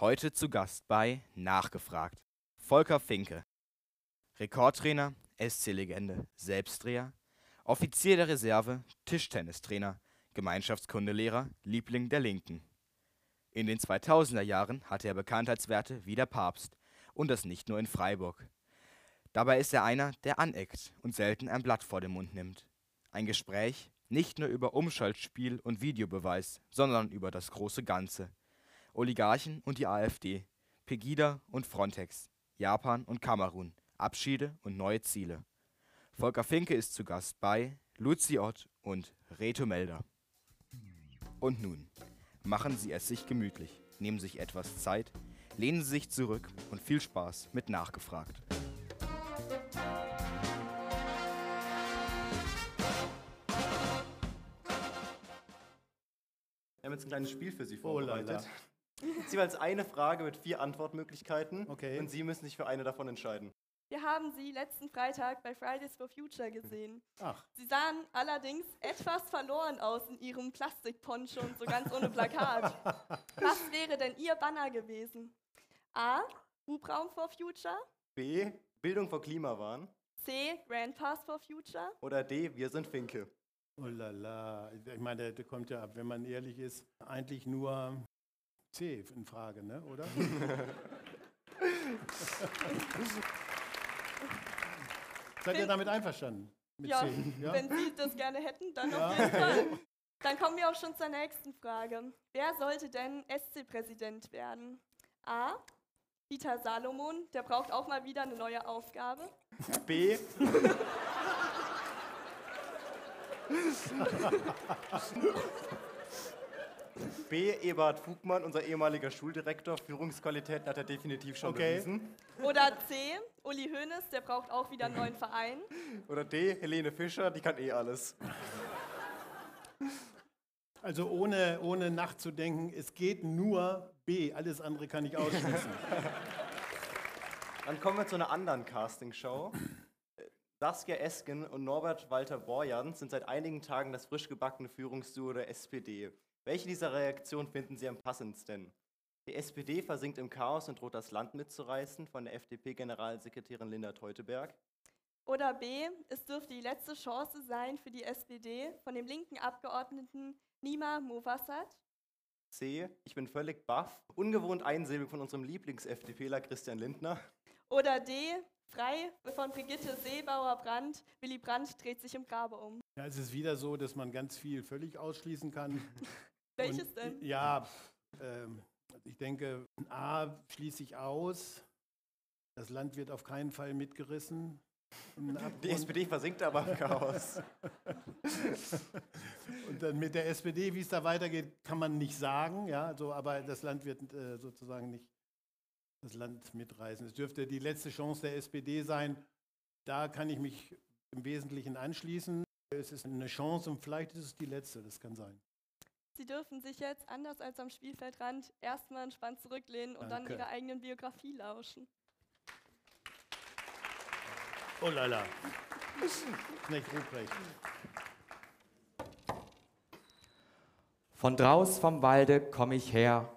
Heute zu Gast bei Nachgefragt. Volker Finke. Rekordtrainer, SC-Legende, Selbstdreher, Offizier der Reserve, Tischtennistrainer, Gemeinschaftskundelehrer, Liebling der Linken. In den 2000er Jahren hatte er Bekanntheitswerte wie der Papst und das nicht nur in Freiburg. Dabei ist er einer, der aneckt und selten ein Blatt vor den Mund nimmt. Ein Gespräch nicht nur über Umschaltspiel und Videobeweis, sondern über das große Ganze. Oligarchen und die AfD, Pegida und Frontex, Japan und Kamerun, Abschiede und neue Ziele. Volker Finke ist zu Gast bei Luzi Ott und Reto Melder. Und nun, machen Sie es sich gemütlich, nehmen sich etwas Zeit, lehnen Sie sich zurück und viel Spaß mit Nachgefragt. Haben jetzt ein kleines Spiel für Sie Oh vorbereitet. Es ist jeweils eine Frage mit vier Antwortmöglichkeiten Okay. und Sie müssen sich für eine davon entscheiden. Wir haben sie letzten Freitag bei Fridays for Future gesehen. Ach, Sie sahen allerdings etwas verloren aus in ihrem Plastikponcho und so ganz ohne Plakat. Was wäre denn Ihr Banner gewesen? A. Hubraum for Future. B. Bildung vor Klimawahn. C. Grand Pass for Future. Oder D. Wir sind Finke. Oh la la. Ich meine, da kommt ja, wenn man ehrlich ist, eigentlich nur C in Frage, ne? oder? Seid ihr damit einverstanden? Mit Ja, C? wenn Sie das gerne hätten, dann Ja. auf jeden Fall. Dann kommen wir auch schon zur nächsten Frage. Wer sollte denn SC-Präsident werden? A. Dieter Salomon, der braucht auch mal wieder eine neue Aufgabe. B. B. Eberhard Fugmann, unser ehemaliger Schuldirektor. Führungsqualitäten hat er definitiv schon Okay. bewiesen. Oder C. Uli Hoeneß, der braucht auch wieder einen neuen Verein. Oder D. Helene Fischer, die kann eh alles. Also ohne, ohne nachzudenken, es geht nur B. Alles andere kann ich ausschließen. Dann kommen wir zu einer anderen Castingshow. Saskia Esken und Norbert Walter Borjans sind seit einigen Tagen das frisch gebackene Führungsduo der SPD. Welche dieser Reaktionen finden Sie am passendsten? Die SPD versinkt im Chaos und droht das Land mitzureißen, von der FDP-Generalsekretärin Linda Teuteberg. Oder B. Es dürfte die letzte Chance sein für die SPD von dem linken Abgeordneten Nima Movassat. C. Ich bin völlig baff. Ungewohnt einsilbig von unserem Lieblings-FDPler Christian Lindner. Oder D. Frei von Brigitte Seebauer-Brandt. Willy Brandt dreht sich im Grabe um. Ja, es ist wieder so, dass man ganz viel völlig ausschließen kann. Welches Und, denn? Ja, ähm, ich denke, A schließe ich aus. Das Land wird auf keinen Fall mitgerissen. Die. SPD versinkt aber im Chaos. Und dann mit der SPD, wie es da weitergeht, kann man nicht sagen. Ja, so, aber das Land wird äh, sozusagen nicht das Land mitreißen. Es dürfte die letzte Chance der SPD sein. Da kann ich mich im Wesentlichen anschließen. Es ist eine Chance und vielleicht ist es die letzte. Das kann sein. Sie dürfen sich jetzt, anders als am Spielfeldrand, erstmal entspannt zurücklehnen und dann Danke. Ihrer eigenen Biografie lauschen. Oh lala. Knecht Ruprecht. Von draus vom Walde komm ich her.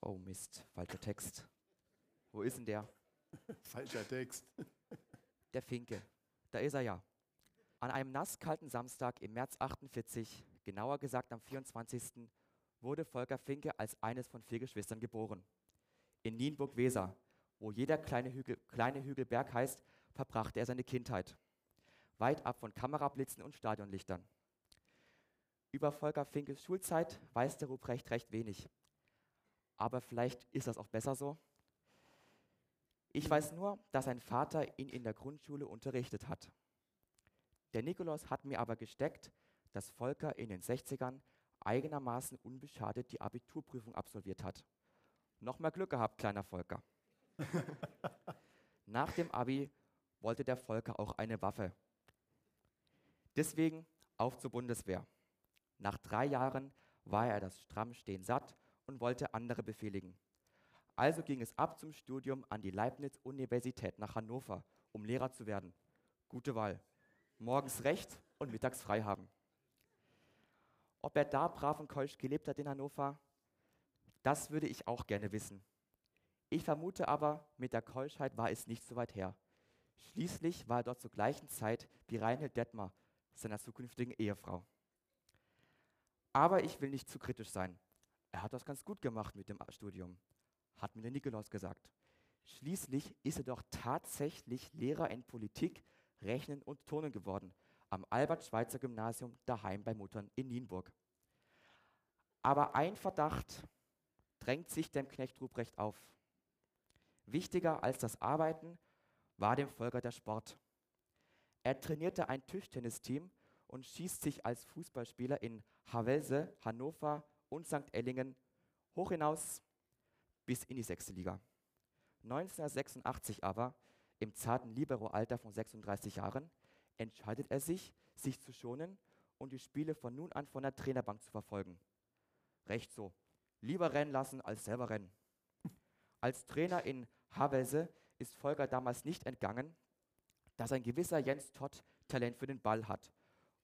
Oh Mist, falscher Text. Wo ist denn der? Falscher Text. Der Finke. Da ist er ja. An einem nasskalten Samstag im März 48, genauer gesagt am 24., wurde Volker Finke als eines von vier Geschwistern geboren. In Nienburg-Weser, wo jeder kleine Hügel, kleine Hügel Berg heißt, verbrachte er seine Kindheit. Weit ab von Kamerablitzen und Stadionlichtern. Über Volker Finkes Schulzeit weiß der Ruprecht recht wenig. Aber vielleicht ist das auch besser so. Ich weiß nur, dass sein Vater ihn in der Grundschule unterrichtet hat. Der Nikolaus hat mir aber gesteckt, dass Volker in den 60ern eigenermaßen unbeschadet die Abiturprüfung absolviert hat. Nochmal Glück gehabt, kleiner Volker. Nach dem Abi wollte der Volker auch eine Waffe. Deswegen auf zur Bundeswehr. Nach drei Jahren war er das Strammstehen satt und wollte andere befehligen. Also ging es ab zum Studium an die Leibniz-Universität nach Hannover, um Lehrer zu werden. Gute Wahl. morgens recht und mittags frei haben. Ob er da brav und keusch gelebt hat in Hannover, das würde ich auch gerne wissen. Ich vermute aber, mit der Keuschheit war es nicht so weit her. Schließlich war er dort zur gleichen Zeit wie Reinhold Detmer, seiner zukünftigen Ehefrau. Aber ich will nicht zu kritisch sein. Er hat das ganz gut gemacht mit dem Studium, hat mir der Nikolaus gesagt. Schließlich ist er doch tatsächlich Lehrer in Politik, Rechnen und Turnen geworden am Albert-Schweitzer-Gymnasium daheim bei Muttern in Nienburg. Aber ein Verdacht drängt sich dem Knecht Ruprecht auf. Wichtiger als das Arbeiten war dem Volker der Sport. Er trainierte ein Tischtennisteam und schießt sich als Fußballspieler in Havelse, Hannover und St. Ellingen hoch hinaus bis in die sechste Liga. 1986 aber, im zarten Libero-Alter von 36 Jahren, entscheidet er sich, sich zu schonen und die Spiele von nun an von der Trainerbank zu verfolgen. Recht so. Lieber rennen lassen als selber rennen. Als Trainer in Havelse ist Volker damals nicht entgangen, dass ein gewisser Jens Todd Talent für den Ball hat.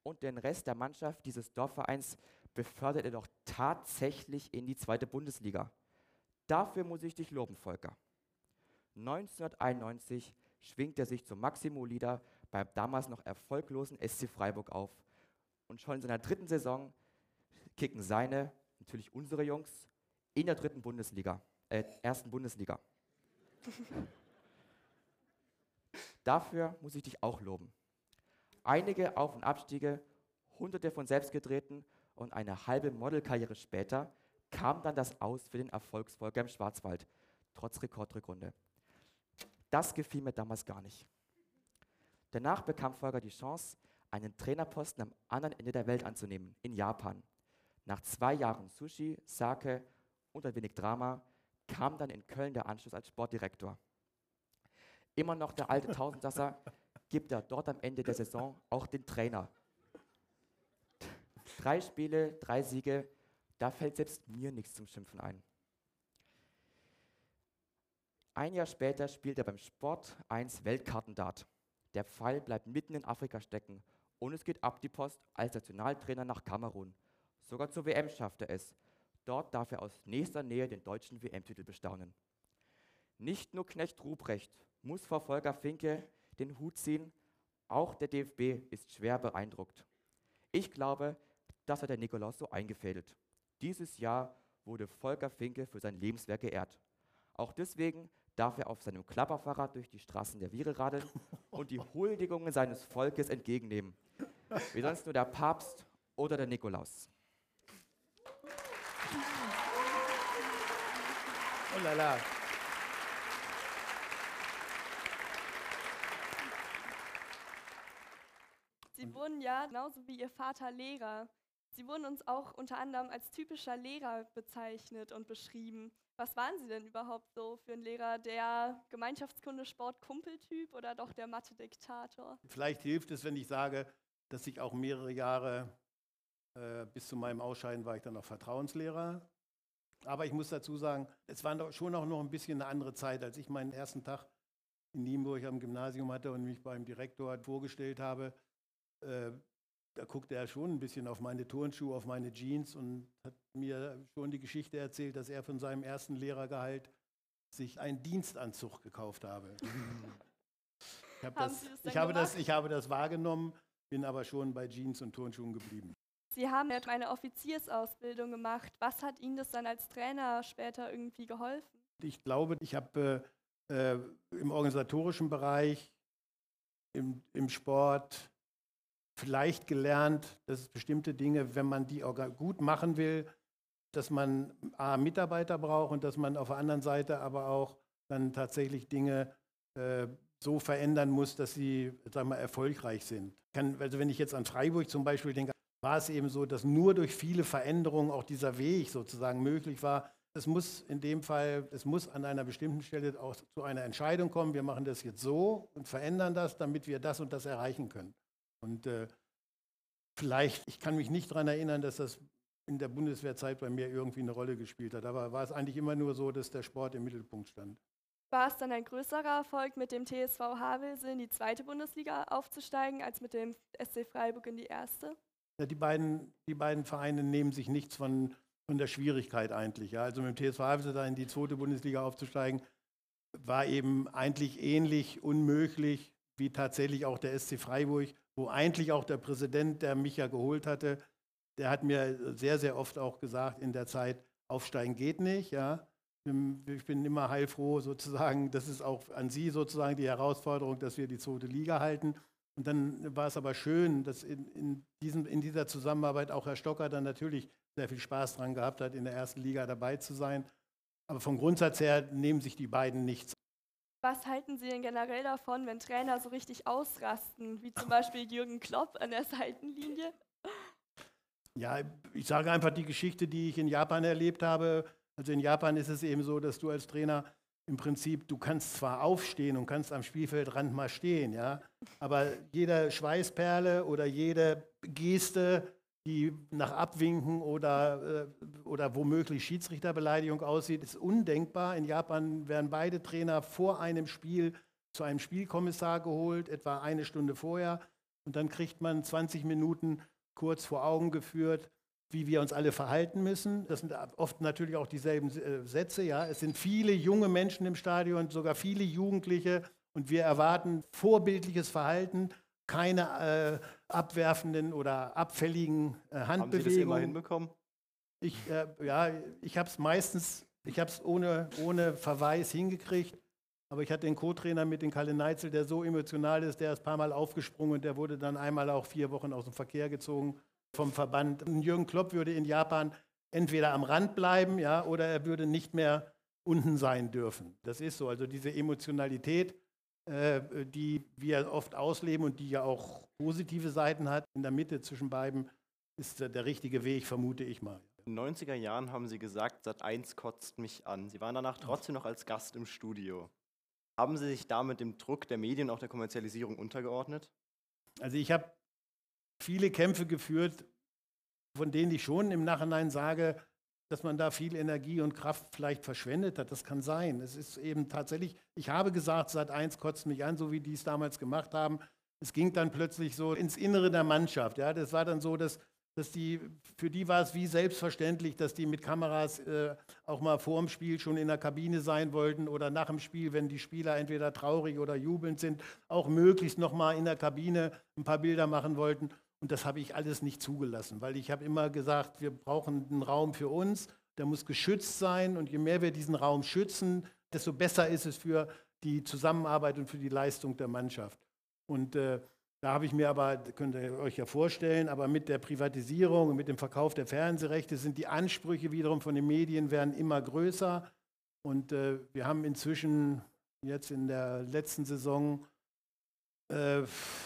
Und den Rest der Mannschaft dieses Dorfvereins befördert er doch tatsächlich in die zweite Bundesliga. Dafür muss ich dich loben, Volker. 1991 schwingt er sich zum Maximo-Leader beim damals noch erfolglosen SC Freiburg auf. Und schon in seiner dritten Saison kicken seine, natürlich unsere Jungs, in der dritten Bundesliga, äh, ersten Bundesliga. Dafür muss ich dich auch loben. Einige Auf- und Abstiege, hunderte von selbstgedrehten und eine halbe Modelkarriere später kam dann das Aus für den Erfolgsfolger im Schwarzwald, trotz Rekordrückrunde. Das gefiel mir damals gar nicht. Danach bekam Volker die Chance, einen Trainerposten am anderen Ende der Welt anzunehmen, in Japan. Nach zwei Jahren Sushi, Sake und ein wenig Drama kam dann in Köln der Anschluss als Sportdirektor. Immer noch der alte Tausendsasser gibt er dort am Ende der Saison auch den Trainer. Drei Spiele, drei Siege, da fällt selbst mir nichts zum Schimpfen ein. Ein Jahr später spielt er beim Sport 1 Weltkartendart. Der Fall bleibt mitten in Afrika stecken und es geht ab die Post als Nationaltrainer nach Kamerun. Sogar zur WM schafft er es. Dort darf er aus nächster Nähe den deutschen WM-Titel bestaunen. Nicht nur Knecht Ruprecht muss vor Volker Finke den Hut ziehen, auch der DFB ist schwer beeindruckt. Ich glaube, das hat der Nikolaus so eingefädelt. Dieses Jahr wurde Volker Finke für sein Lebenswerk geehrt. Auch deswegen darf er auf seinem Klapperfahrrad durch die Straßen der Viere radeln und die Huldigungen seines Volkes entgegennehmen. Wie sonst nur der Papst oder der Nikolaus. Oh la la. Sie wurden ja genauso wie ihr Vater Lehrer. Sie wurden uns auch unter anderem als typischer Lehrer bezeichnet und beschrieben. Was waren Sie denn überhaupt so für ein Lehrer? Der Gemeinschaftskunde, Sport, Kumpeltyp oder doch der Mathe-Diktator? Vielleicht hilft es, wenn ich sage, dass ich auch mehrere Jahre äh, bis zu meinem Ausscheiden war ich dann noch Vertrauenslehrer. Aber ich muss dazu sagen, es war schon auch noch ein bisschen eine andere Zeit, als ich meinen ersten Tag in Nienburg am Gymnasium hatte und mich beim Direktor vorgestellt habe. Äh, da guckte er schon ein bisschen auf meine Turnschuhe, auf meine Jeans und hat mir schon die Geschichte erzählt, dass er von seinem ersten Lehrergehalt sich einen Dienstanzug gekauft habe. Ich, hab das, ich, habe das, ich habe das wahrgenommen, bin aber schon bei Jeans und Turnschuhen geblieben. Sie haben ja eine Offiziersausbildung gemacht. Was hat Ihnen das dann als Trainer später irgendwie geholfen? Ich glaube, ich habe äh, äh, im organisatorischen Bereich, im, im Sport vielleicht gelernt, dass es bestimmte Dinge, wenn man die gut machen will, dass man A, Mitarbeiter braucht und dass man auf der anderen Seite aber auch dann tatsächlich Dinge äh, so verändern muss, dass sie sagen wir, erfolgreich sind. Kann, also wenn ich jetzt an Freiburg zum Beispiel denke, war es eben so, dass nur durch viele Veränderungen auch dieser Weg sozusagen möglich war. Es muss in dem Fall, es muss an einer bestimmten Stelle auch zu einer Entscheidung kommen, wir machen das jetzt so und verändern das, damit wir das und das erreichen können. Und äh, vielleicht, ich kann mich nicht daran erinnern, dass das in der Bundeswehrzeit bei mir irgendwie eine Rolle gespielt hat, aber war es eigentlich immer nur so, dass der Sport im Mittelpunkt stand. War es dann ein größerer Erfolg, mit dem TSV Havelse in die zweite Bundesliga aufzusteigen, als mit dem SC Freiburg in die erste? Ja, die, beiden, die beiden Vereine nehmen sich nichts von, von der Schwierigkeit eigentlich. Ja. Also mit dem TSV Havelse da in die zweite Bundesliga aufzusteigen, war eben eigentlich ähnlich unmöglich wie tatsächlich auch der SC Freiburg, wo eigentlich auch der Präsident, der mich ja geholt hatte, der hat mir sehr, sehr oft auch gesagt in der Zeit, aufsteigen geht nicht. Ja. Ich bin immer heilfroh sozusagen, das ist auch an Sie sozusagen die Herausforderung, dass wir die zweite Liga halten. Und dann war es aber schön, dass in, in, diesem, in dieser Zusammenarbeit auch Herr Stocker dann natürlich sehr viel Spaß dran gehabt hat, in der ersten Liga dabei zu sein. Aber vom Grundsatz her nehmen sich die beiden nichts. Was halten Sie denn generell davon, wenn Trainer so richtig ausrasten, wie zum Beispiel Jürgen Klopp an der Seitenlinie? Ja, ich sage einfach die Geschichte, die ich in Japan erlebt habe. Also in Japan ist es eben so, dass du als Trainer im Prinzip, du kannst zwar aufstehen und kannst am Spielfeldrand mal stehen, ja, aber jede Schweißperle oder jede Geste, die nach Abwinken oder, äh, oder womöglich Schiedsrichterbeleidigung aussieht, ist undenkbar. In Japan werden beide Trainer vor einem Spiel zu einem Spielkommissar geholt, etwa eine Stunde vorher, und dann kriegt man 20 Minuten kurz vor Augen geführt, wie wir uns alle verhalten müssen. Das sind oft natürlich auch dieselben äh, Sätze. Ja. Es sind viele junge Menschen im Stadion, sogar viele Jugendliche. Und wir erwarten vorbildliches Verhalten, keine äh, abwerfenden oder abfälligen äh, Handbewegungen. Haben Sie das immer hinbekommen? Ich, äh, ja, ich habe es meistens, ich habe es ohne, ohne Verweis hingekriegt. Aber ich hatte den Co-Trainer mit dem Kalle Neitzel, der so emotional ist, der ist ein paar Mal aufgesprungen und der wurde dann einmal auch vier Wochen aus dem Verkehr gezogen vom Verband. Jürgen Klopp würde in Japan entweder am Rand bleiben, ja, oder er würde nicht mehr unten sein dürfen. Das ist so. Also diese Emotionalität, die wir oft ausleben und die ja auch positive Seiten hat, in der Mitte zwischen beiden, ist der richtige Weg, vermute ich mal. In den 90er Jahren haben Sie gesagt, Sat 1 kotzt mich an. Sie waren danach trotzdem noch als Gast im Studio. Haben Sie sich damit dem Druck der Medien, auch der Kommerzialisierung untergeordnet? Also ich habe viele Kämpfe geführt, von denen ich schon im Nachhinein sage, dass man da viel Energie und Kraft vielleicht verschwendet hat. Das kann sein. Es ist eben tatsächlich, ich habe gesagt, seit eins kotzt mich an, so wie die es damals gemacht haben. Es ging dann plötzlich so ins Innere der Mannschaft. Ja, das war dann so, dass dass die, für die war es wie selbstverständlich, dass die mit Kameras äh, auch mal vor dem Spiel schon in der Kabine sein wollten oder nach dem Spiel, wenn die Spieler entweder traurig oder jubelnd sind, auch möglichst noch mal in der Kabine ein paar Bilder machen wollten. Und das habe ich alles nicht zugelassen, weil ich habe immer gesagt, wir brauchen einen Raum für uns, der muss geschützt sein und je mehr wir diesen Raum schützen, desto besser ist es für die Zusammenarbeit und für die Leistung der Mannschaft. Und äh, da habe ich mir aber, könnt ihr euch ja vorstellen, aber mit der Privatisierung und mit dem Verkauf der Fernsehrechte sind die Ansprüche wiederum von den Medien werden immer größer. Und äh, wir haben inzwischen jetzt in der letzten Saison äh,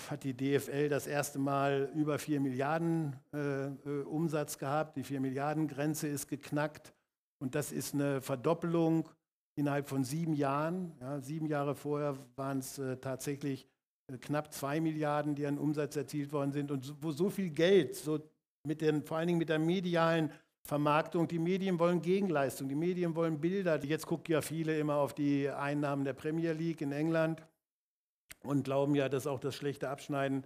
hat die DFL das erste Mal über 4 Milliarden äh, äh, Umsatz gehabt. Die 4 Milliarden Grenze ist geknackt. Und das ist eine Verdoppelung innerhalb von sieben Jahren. Ja, sieben Jahre vorher waren es äh, tatsächlich äh, knapp zwei Milliarden, die an Umsatz erzielt worden sind und wo so viel Geld, so mit den, vor allen Dingen mit der medialen Vermarktung, die Medien wollen Gegenleistung, die Medien wollen Bilder. Jetzt gucken ja viele immer auf die Einnahmen der Premier League in England und glauben ja, dass auch das schlechte Abschneiden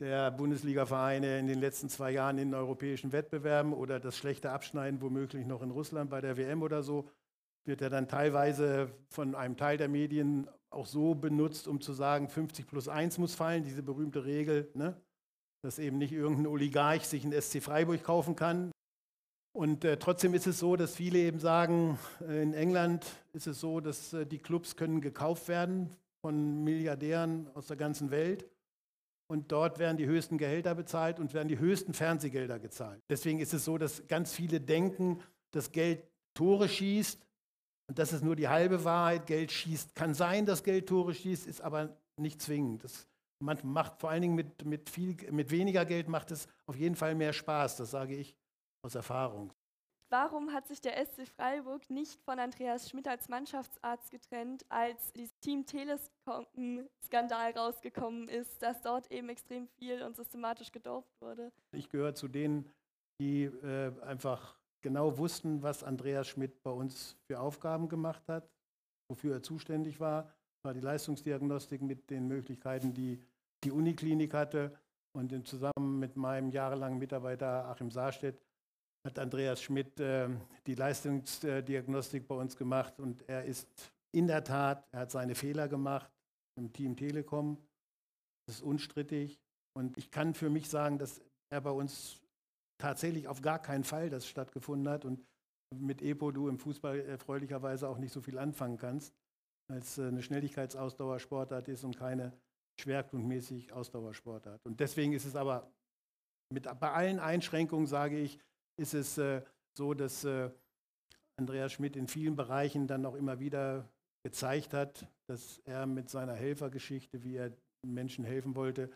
der Bundesliga-Vereine in den letzten zwei Jahren in europäischen Wettbewerben oder das schlechte Abschneiden womöglich noch in Russland bei der WM oder so, wird ja dann teilweise von einem Teil der Medien auch so benutzt, um zu sagen, 50 plus 1 muss fallen, diese berühmte Regel, ne? dass eben nicht irgendein Oligarch sich ein SC Freiburg kaufen kann. Und äh, trotzdem ist es so, dass viele eben sagen, äh, in England ist es so, dass äh, die Clubs können gekauft werden von Milliardären aus der ganzen Welt. Und dort werden die höchsten Gehälter bezahlt und werden die höchsten Fernsehgelder gezahlt. Deswegen ist es so, dass ganz viele denken, dass Geld Tore schießt und das ist nur die halbe Wahrheit. Geld schießt. Kann sein, dass Geld Tore schießt, ist aber nicht zwingend. Das macht vor allen Dingen mit, mit, viel, mit weniger Geld macht es auf jeden Fall mehr Spaß. Das sage ich aus Erfahrung. Warum hat sich der SC Freiburg nicht von Andreas Schmidt als Mannschaftsarzt getrennt, als dieses Team Telescopen-Skandal rausgekommen ist, dass dort eben extrem viel und systematisch gedopt wurde? Ich gehöre zu denen, die äh, einfach genau wussten, was Andreas Schmidt bei uns für Aufgaben gemacht hat. wofür er zuständig war. war die Leistungsdiagnostik mit den Möglichkeiten, die die Uniklinik hatte. Und zusammen mit meinem jahrelangen Mitarbeiter Achim Saarstedt hat Andreas Schmidt äh, die Leistungsdiagnostik bei uns gemacht. Und er ist in der Tat, er hat seine Fehler gemacht im Team Telekom. Das ist unstrittig. Und ich kann für mich sagen, dass er bei uns tatsächlich auf gar keinen Fall das stattgefunden hat und mit Epo du im Fußball erfreulicherweise auch nicht so viel anfangen kannst, als eine Schnelligkeitsausdauersportart ist und keine schwerpunktmäßig Ausdauersportart. Und deswegen ist es aber mit, bei allen Einschränkungen, sage ich, ist es äh, so, dass äh, Andreas Schmidt in vielen Bereichen dann auch immer wieder gezeigt hat, dass er mit seiner Helfergeschichte, wie er Menschen helfen wollte,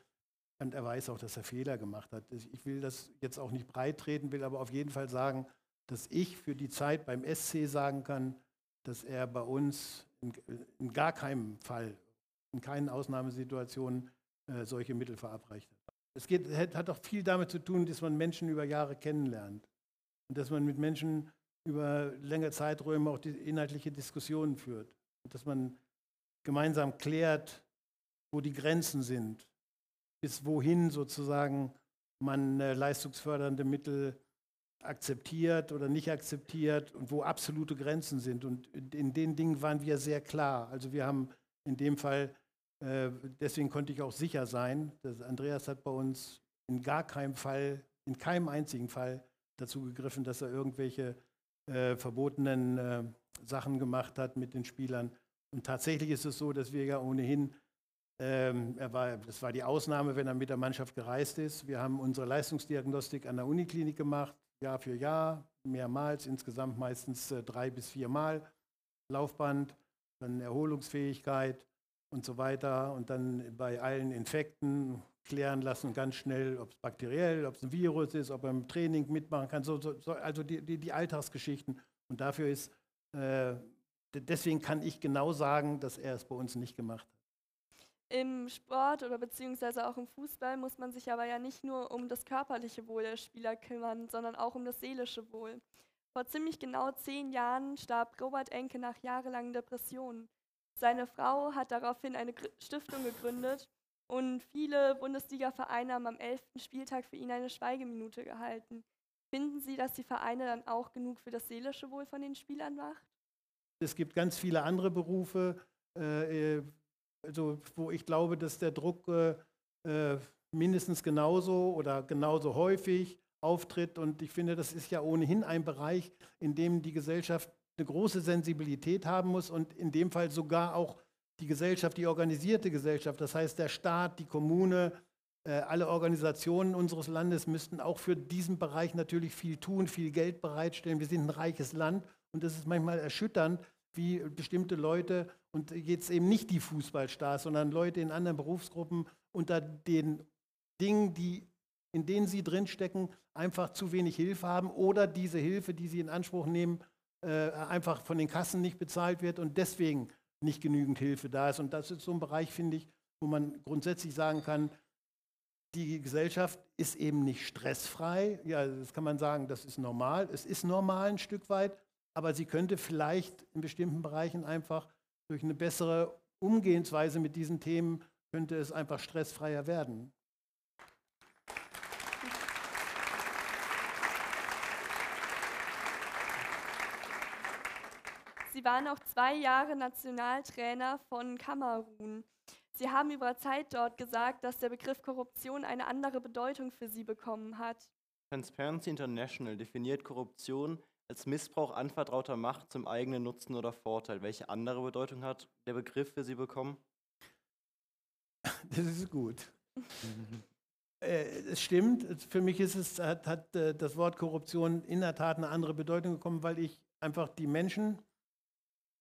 und er weiß auch, dass er Fehler gemacht hat. Ich will das jetzt auch nicht breit treten, will aber auf jeden Fall sagen, dass ich für die Zeit beim SC sagen kann, dass er bei uns in, in gar keinem Fall, in keinen Ausnahmesituationen äh, solche Mittel verabreicht hat. Es geht, hat auch viel damit zu tun, dass man Menschen über Jahre kennenlernt dass man mit Menschen über längere Zeiträume auch die inhaltliche Diskussionen führt dass man gemeinsam klärt, wo die Grenzen sind, bis wohin sozusagen man äh, leistungsfördernde Mittel akzeptiert oder nicht akzeptiert und wo absolute Grenzen sind. Und in den Dingen waren wir sehr klar. Also wir haben in dem Fall, äh, deswegen konnte ich auch sicher sein, dass Andreas hat bei uns in gar keinem Fall, in keinem einzigen Fall dazu gegriffen, dass er irgendwelche äh, verbotenen äh, Sachen gemacht hat mit den Spielern. Und tatsächlich ist es so, dass wir ja ohnehin ähm, er war, das war die Ausnahme, wenn er mit der Mannschaft gereist ist. Wir haben unsere Leistungsdiagnostik an der Uniklinik gemacht, Jahr für Jahr, mehrmals, insgesamt meistens äh, drei bis viermal. Laufband, dann Erholungsfähigkeit und so weiter. Und dann bei allen Infekten klären lassen, ganz schnell, ob es bakteriell, ob es ein Virus ist, ob er im Training mitmachen kann. So, so, so, also die, die, die, Alltagsgeschichten. Und dafür ist, äh, deswegen kann ich genau sagen, dass er es bei uns nicht gemacht hat. Im Sport oder beziehungsweise auch im Fußball muss man sich aber ja nicht nur um das körperliche Wohl der Spieler kümmern, sondern auch um das seelische Wohl. Vor ziemlich genau zehn Jahren starb Robert Enke nach jahrelangen Depressionen. Seine Frau hat daraufhin eine Stiftung gegründet und viele Bundesliga-Vereine haben am 11. Spieltag für ihn eine Schweigeminute gehalten. Finden Sie, dass die Vereine dann auch genug für das seelische Wohl von den Spielern macht? Es gibt ganz viele andere Berufe, äh, äh also wo ich glaube, dass der Druck äh, äh, mindestens genauso oder genauso häufig auftritt. Und ich finde, das ist ja ohnehin ein Bereich, in dem die Gesellschaft eine große Sensibilität haben muss und in dem Fall sogar auch die Gesellschaft, die organisierte Gesellschaft, das heißt der Staat, die Kommune, äh, alle Organisationen unseres Landes müssten auch für diesen Bereich natürlich viel tun, viel Geld bereitstellen. Wir sind ein reiches Land und es ist manchmal erschütternd, wie bestimmte Leute und jetzt eben nicht die Fußballstars, sondern Leute in anderen Berufsgruppen unter den Dingen, die, in denen sie drinstecken, einfach zu wenig Hilfe haben oder diese Hilfe, die sie in Anspruch nehmen, äh, einfach von den Kassen nicht bezahlt wird und deswegen nicht genügend Hilfe da ist. Und das ist so ein Bereich, finde ich, wo man grundsätzlich sagen kann, die Gesellschaft ist eben nicht stressfrei. Ja, das kann man sagen, das ist normal. Es ist normal ein Stück weit, aber sie könnte vielleicht in bestimmten Bereichen einfach durch eine bessere Umgehensweise mit diesen Themen könnte es einfach stressfreier werden. Sie waren auch zwei Jahre Nationaltrainer von Kamerun. Sie haben über Zeit dort gesagt, dass der Begriff Korruption eine andere Bedeutung für Sie bekommen hat. Transparency International definiert Korruption als Missbrauch anvertrauter Macht zum eigenen Nutzen oder Vorteil. Welche andere Bedeutung hat der Begriff für Sie bekommen? Das ist gut. äh, es stimmt. Für mich ist es, hat, hat äh, das Wort Korruption in der Tat eine andere Bedeutung bekommen, weil ich einfach die Menschen,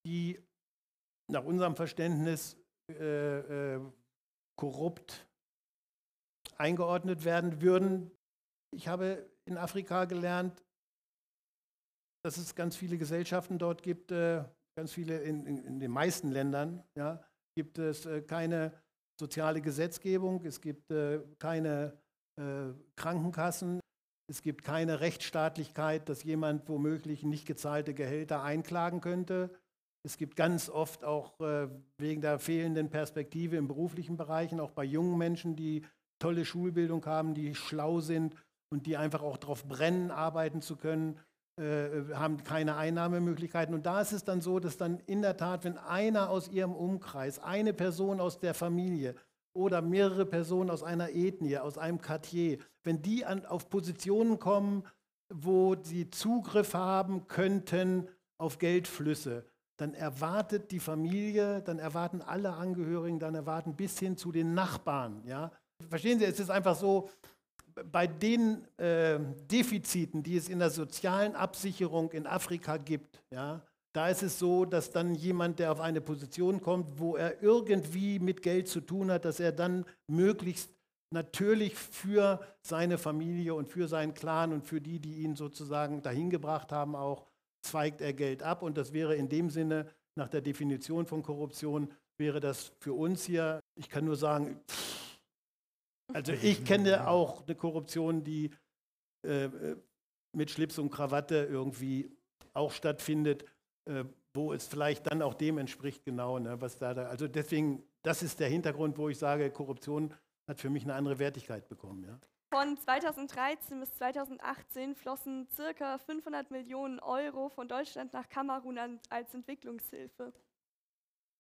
die nach unserem Verständnis äh, äh korrupt eingeordnet werden würden. Ich habe in Afrika gelernt, dass es ganz viele Gesellschaften dort gibt, äh, ganz viele in, in, in, den meisten Ländern, ja, gibt es äh, keine soziale Gesetzgebung, es gibt äh, keine Krankenkassen, es gibt keine Rechtsstaatlichkeit, dass jemand womöglich nicht gezahlte Gehälter einklagen könnte. Es gibt ganz oft auch äh, wegen der fehlenden Perspektive im beruflichen Bereichen, auch bei jungen Menschen, die tolle Schulbildung haben, die schlau sind und die einfach auch darauf brennen, arbeiten zu können, äh, haben keine Einnahmemöglichkeiten. Und da ist es dann so, dass dann in der Tat, wenn einer aus ihrem Umkreis, eine Person aus der Familie oder mehrere Personen aus einer Ethnie, aus einem Quartier, wenn die an, auf Positionen kommen, wo sie Zugriff haben könnten auf Geldflüsse, dann erwartet die Familie, dann erwarten alle Angehörigen, dann erwarten bis hin zu den Nachbarn. Ja? Verstehen Sie, es ist einfach so, bei den äh, Defiziten, die es in der sozialen Absicherung in Afrika gibt, ja, da ist es so, dass dann jemand, der auf eine Position kommt, wo er irgendwie mit Geld zu tun hat, dass er dann möglichst natürlich für seine Familie und für seinen Clan und für die, die ihn sozusagen dahin gebracht haben, auch zweigt er Geld ab. Und das wäre in dem Sinne, nach der Definition von Korruption, wäre das für uns hier, ich kann nur sagen, also ich kenne auch eine Korruption, die äh, mit Schlips und Krawatte irgendwie auch stattfindet äh, wo es vielleicht dann auch dem entspricht, genau, ne, was da, da, also deswegen, das ist der Hintergrund, wo ich sage, Korruption hat für mich eine andere Wertigkeit bekommen. Ja. Von 2013 bis 2018 flossen circa 500 Millionen Euro von Deutschland nach Kamerun an, als Entwicklungshilfe.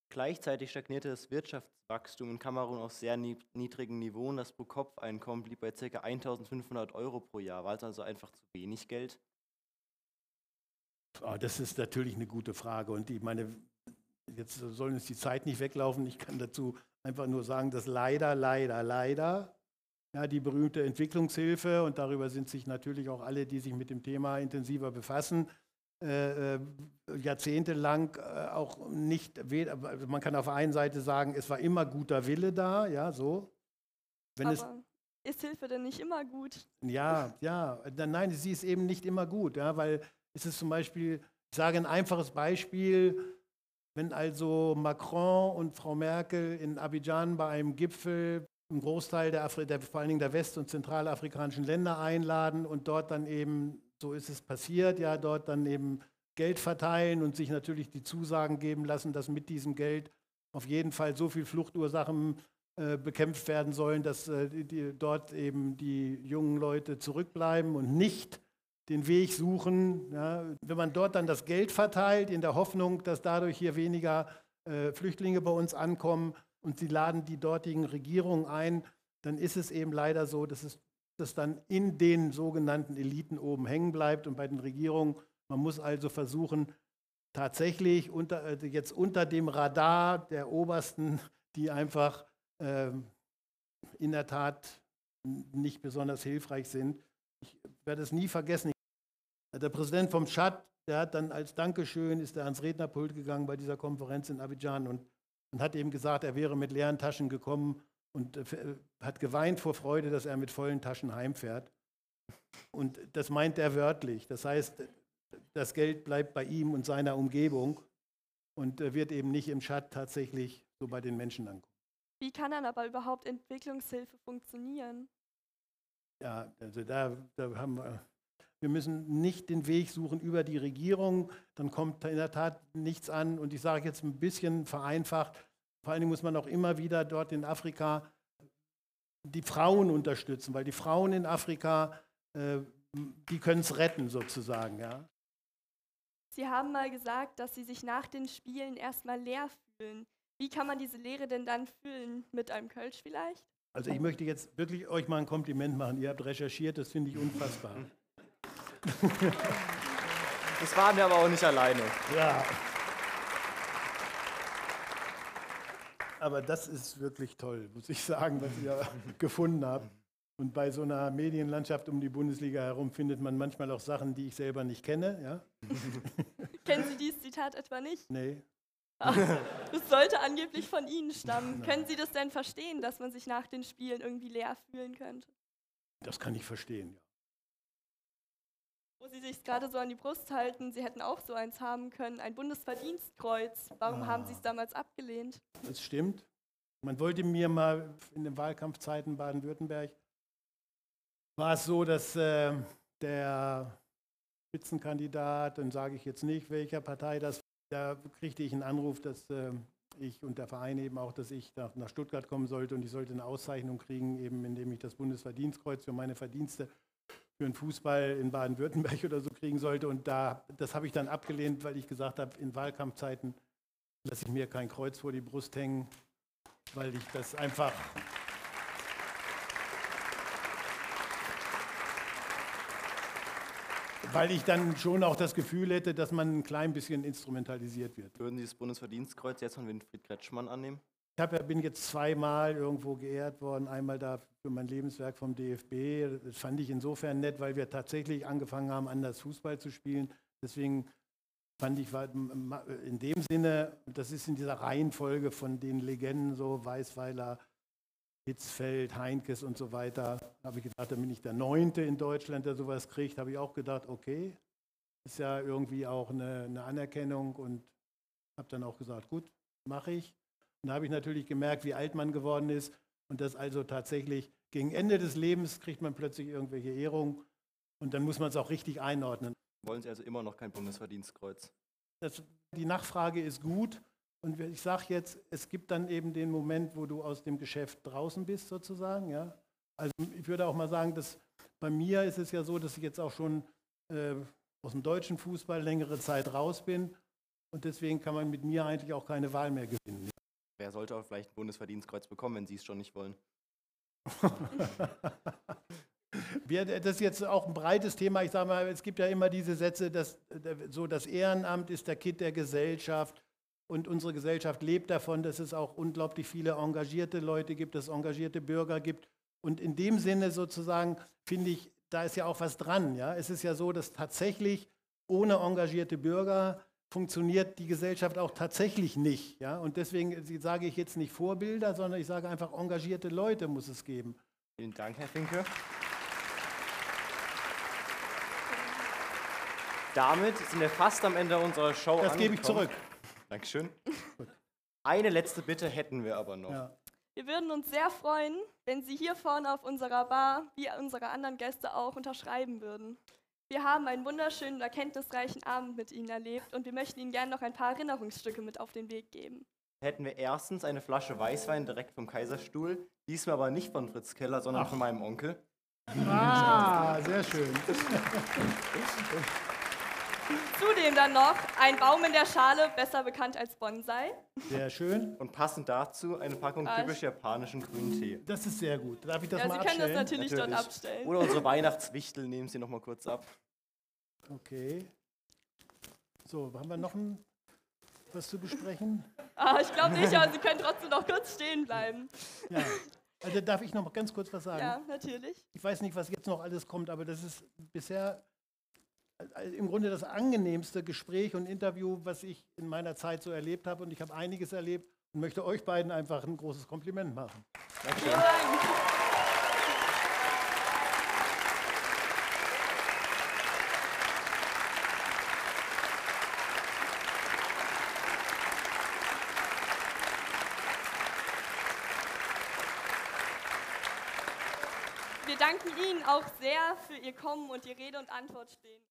Gleichzeitig stagnierte das Wirtschaftswachstum in Kamerun auf sehr niedrigen Niveau und das Pro-Kopf-Einkommen blieb bei ca. 1500 Euro pro Jahr. War es also einfach zu wenig Geld? Oh, das ist natürlich eine gute Frage. Und ich meine, jetzt soll uns die Zeit nicht weglaufen. Ich kann dazu einfach nur sagen, dass leider, leider, leider ja, die berühmte Entwicklungshilfe, und darüber sind sich natürlich auch alle, die sich mit dem Thema intensiver befassen, äh, äh jahrzehntelang äh, auch nicht, also man kann auf der einen Seite sagen, es war immer guter Wille da, ja, so. Wenn Aber es, ist Hilfe denn nicht immer gut? Ja, ja, nein, sie ist eben nicht immer gut, ja, weil ist es zum Beispiel, ich sage ein einfaches Beispiel, wenn also Macron und Frau Merkel in Abidjan bei einem Gipfel einen Großteil der, Afri der vor allen Dingen der west- und zentralafrikanischen Länder einladen und dort dann eben, so ist es passiert, ja, dort dann eben Geld verteilen und sich natürlich die Zusagen geben lassen, dass mit diesem Geld auf jeden Fall so viel Fluchtursachen äh, bekämpft werden sollen, dass äh, die, dort eben die jungen Leute zurückbleiben und nicht den Weg suchen. Ja, wenn man dort dann das Geld verteilt, in der Hoffnung, dass dadurch hier weniger äh, Flüchtlinge bei uns ankommen und sie laden die dortigen Regierungen ein, dann ist es eben leider so, dass es das dann in den sogenannten Eliten oben hängen bleibt und bei den Regierungen. Man muss also versuchen, tatsächlich unter, also jetzt unter dem Radar der Obersten, die einfach äh, in der Tat nicht besonders hilfreich sind, ich werde es nie vergessen. Der Präsident vom Tschad, der hat dann als Dankeschön, ist er ans Rednerpult gegangen bei dieser Konferenz in Abidjan und, und hat eben gesagt, er wäre mit leeren Taschen gekommen und äh, hat geweint vor Freude, dass er mit vollen Taschen heimfährt. Und das meint er wörtlich. Das heißt, das Geld bleibt bei ihm und seiner Umgebung und äh, wird eben nicht im Tschad tatsächlich so bei den Menschen ankommen. Wie kann dann aber überhaupt Entwicklungshilfe funktionieren? Ja, also da, da haben wir, wir müssen nicht den Weg suchen über die Regierung, dann kommt in der Tat nichts an. Und ich sage jetzt ein bisschen vereinfacht, vor allen Dingen muss man auch immer wieder dort in Afrika die Frauen unterstützen, weil die Frauen in Afrika, äh, die können es retten sozusagen. Ja. Sie haben mal gesagt, dass Sie sich nach den Spielen erstmal leer fühlen. Wie kann man diese Leere denn dann füllen? Mit einem Kölsch vielleicht? Also ich möchte jetzt wirklich euch mal ein Kompliment machen. Ihr habt recherchiert, das finde ich unfassbar. Das waren wir aber auch nicht alleine. Ja. Aber das ist wirklich toll, muss ich sagen, was ihr gefunden habt. Und bei so einer Medienlandschaft um die Bundesliga herum findet man manchmal auch Sachen, die ich selber nicht kenne. Ja? Kennen Sie dieses Zitat etwa nicht? Nee. Das sollte angeblich von Ihnen stammen. Nein. Können Sie das denn verstehen, dass man sich nach den Spielen irgendwie leer fühlen könnte? Das kann ich verstehen, ja. Wo Sie sich gerade so an die Brust halten, Sie hätten auch so eins haben können, ein Bundesverdienstkreuz. Warum ah. haben Sie es damals abgelehnt? Das stimmt. Man wollte mir mal in den Wahlkampfzeiten Baden-Württemberg, war es so, dass äh, der Spitzenkandidat, dann sage ich jetzt nicht, welcher Partei das da kriegte ich einen Anruf, dass äh, ich und der Verein eben auch, dass ich nach, nach Stuttgart kommen sollte und ich sollte eine Auszeichnung kriegen, eben indem ich das Bundesverdienstkreuz für meine Verdienste für den Fußball in Baden-Württemberg oder so kriegen sollte. Und da, das habe ich dann abgelehnt, weil ich gesagt habe, in Wahlkampfzeiten lasse ich mir kein Kreuz vor die Brust hängen, weil ich das einfach weil ich dann schon auch das Gefühl hätte, dass man ein klein bisschen instrumentalisiert wird. Würden Sie das Bundesverdienstkreuz jetzt von Winfried Kretschmann annehmen? Ich hab, bin jetzt zweimal irgendwo geehrt worden, einmal da für mein Lebenswerk vom DFB. Das fand ich insofern nett, weil wir tatsächlich angefangen haben, anders Fußball zu spielen. Deswegen fand ich in dem Sinne, das ist in dieser Reihenfolge von den Legenden so, Weißweiler, Hitzfeld, Heinkes und so weiter, habe ich gedacht, da bin ich der Neunte in Deutschland, der sowas kriegt, habe ich auch gedacht, okay, ist ja irgendwie auch eine, eine Anerkennung und habe dann auch gesagt, gut, mache ich. Und da habe ich natürlich gemerkt, wie alt man geworden ist und dass also tatsächlich gegen Ende des Lebens kriegt man plötzlich irgendwelche Ehrungen und dann muss man es auch richtig einordnen. Wollen Sie also immer noch kein Bundesverdienstkreuz? Das, die Nachfrage ist gut und ich sage jetzt, es gibt dann eben den Moment, wo du aus dem Geschäft draußen bist, sozusagen. Ja? Also ich würde auch mal sagen, dass bei mir ist es ja so, dass ich jetzt auch schon äh, aus dem deutschen Fußball längere Zeit raus bin. Und deswegen kann man mit mir eigentlich auch keine Wahl mehr gewinnen. Wer sollte aber vielleicht ein Bundesverdienstkreuz bekommen, wenn Sie es schon nicht wollen? das ist jetzt auch ein breites Thema. Ich sage mal, es gibt ja immer diese Sätze, dass so das Ehrenamt ist der Kitt der Gesellschaft und unsere Gesellschaft lebt davon, dass es auch unglaublich viele engagierte Leute gibt, dass es engagierte Bürger gibt. Und in dem Sinne sozusagen finde ich, da ist ja auch was dran. Ja? Es ist ja so, dass tatsächlich ohne engagierte Bürger funktioniert die Gesellschaft auch tatsächlich nicht. Ja? Und deswegen sage ich jetzt nicht Vorbilder, sondern ich sage einfach, engagierte Leute muss es geben. Vielen Dank, Herr Finke. Damit sind wir fast am Ende unserer Show Das gebe ich zurück. Dankeschön. Eine letzte Bitte hätten wir aber noch. Ja. Wir würden uns sehr freuen, wenn Sie hier vorne auf unserer Bar, wie unsere anderen Gäste auch, unterschreiben würden. Wir haben einen wunderschönen, erkenntnisreichen Abend mit Ihnen erlebt und wir möchten Ihnen gerne noch ein paar Erinnerungsstücke mit auf den Weg geben. Hätten wir erstens eine Flasche Weißwein direkt vom Kaiserstuhl, diesmal aber nicht von Fritz Keller, sondern Ach. von meinem Onkel. Ah, sehr schön. Zudem dann noch ein Baum in der Schale, besser bekannt als Bonsai. Sehr schön. Und passend dazu eine Packung ah, typisch japanischen grünen Tee. Das ist sehr gut. Darf ich das ja, mal Sie abstellen? können das natürlich, natürlich, dort abstellen. Oder unsere Weihnachtswichtel nehmen Sie noch mal kurz ab. Okay. So, haben wir noch ein, was zu besprechen? Ah, ich glaube nicht, aber Sie können trotzdem noch kurz stehen bleiben. Ja. Also darf ich noch mal ganz kurz was sagen? Ja, natürlich. Ich weiß nicht, was jetzt noch alles kommt, aber das ist bisher im Grunde das angenehmste Gespräch und Interview, was ich in meiner Zeit so erlebt habe. Und ich habe einiges erlebt und möchte euch beiden einfach ein großes Kompliment machen. Dankeschön. Wir danken Ihnen auch sehr für Ihr Kommen und die Rede und Antwort stehen.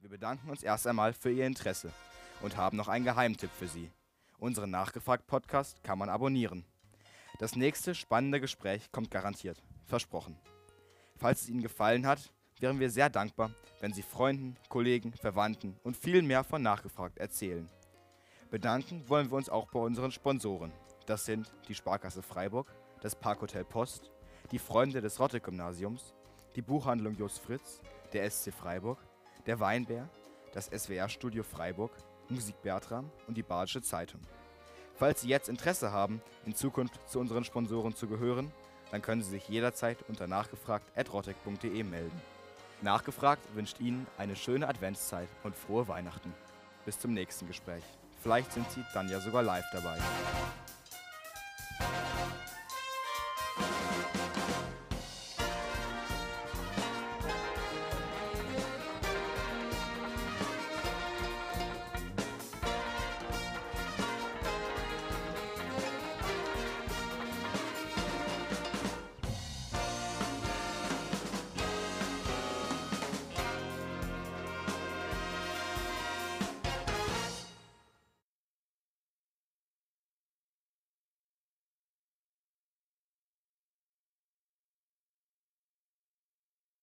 Wir bedanken uns erst einmal für Ihr Interesse und haben noch einen Geheimtipp für Sie. Unseren Nachgefragt-Podcast kann man abonnieren. Das nächste spannende Gespräch kommt garantiert. Versprochen. Falls es Ihnen gefallen hat, wären wir sehr dankbar, wenn Sie Freunden, Kollegen, Verwandten und viel mehr von Nachgefragt erzählen. Bedanken wollen wir uns auch bei unseren Sponsoren. Das sind die Sparkasse Freiburg, das Parkhotel Post, die Freunde des Rotte-Gymnasiums, die Buchhandlung Jos Fritz, der SC Freiburg, der Weinbär, das SWR-Studio Freiburg, Musik Bertram und die Badische Zeitung. Falls Sie jetzt Interesse haben, in Zukunft zu unseren Sponsoren zu gehören, dann können Sie sich jederzeit unter nachgefragt.rotec.de melden. Nachgefragt wünscht Ihnen eine schöne Adventszeit und frohe Weihnachten. Bis zum nächsten Gespräch. Vielleicht sind Sie dann ja sogar live dabei.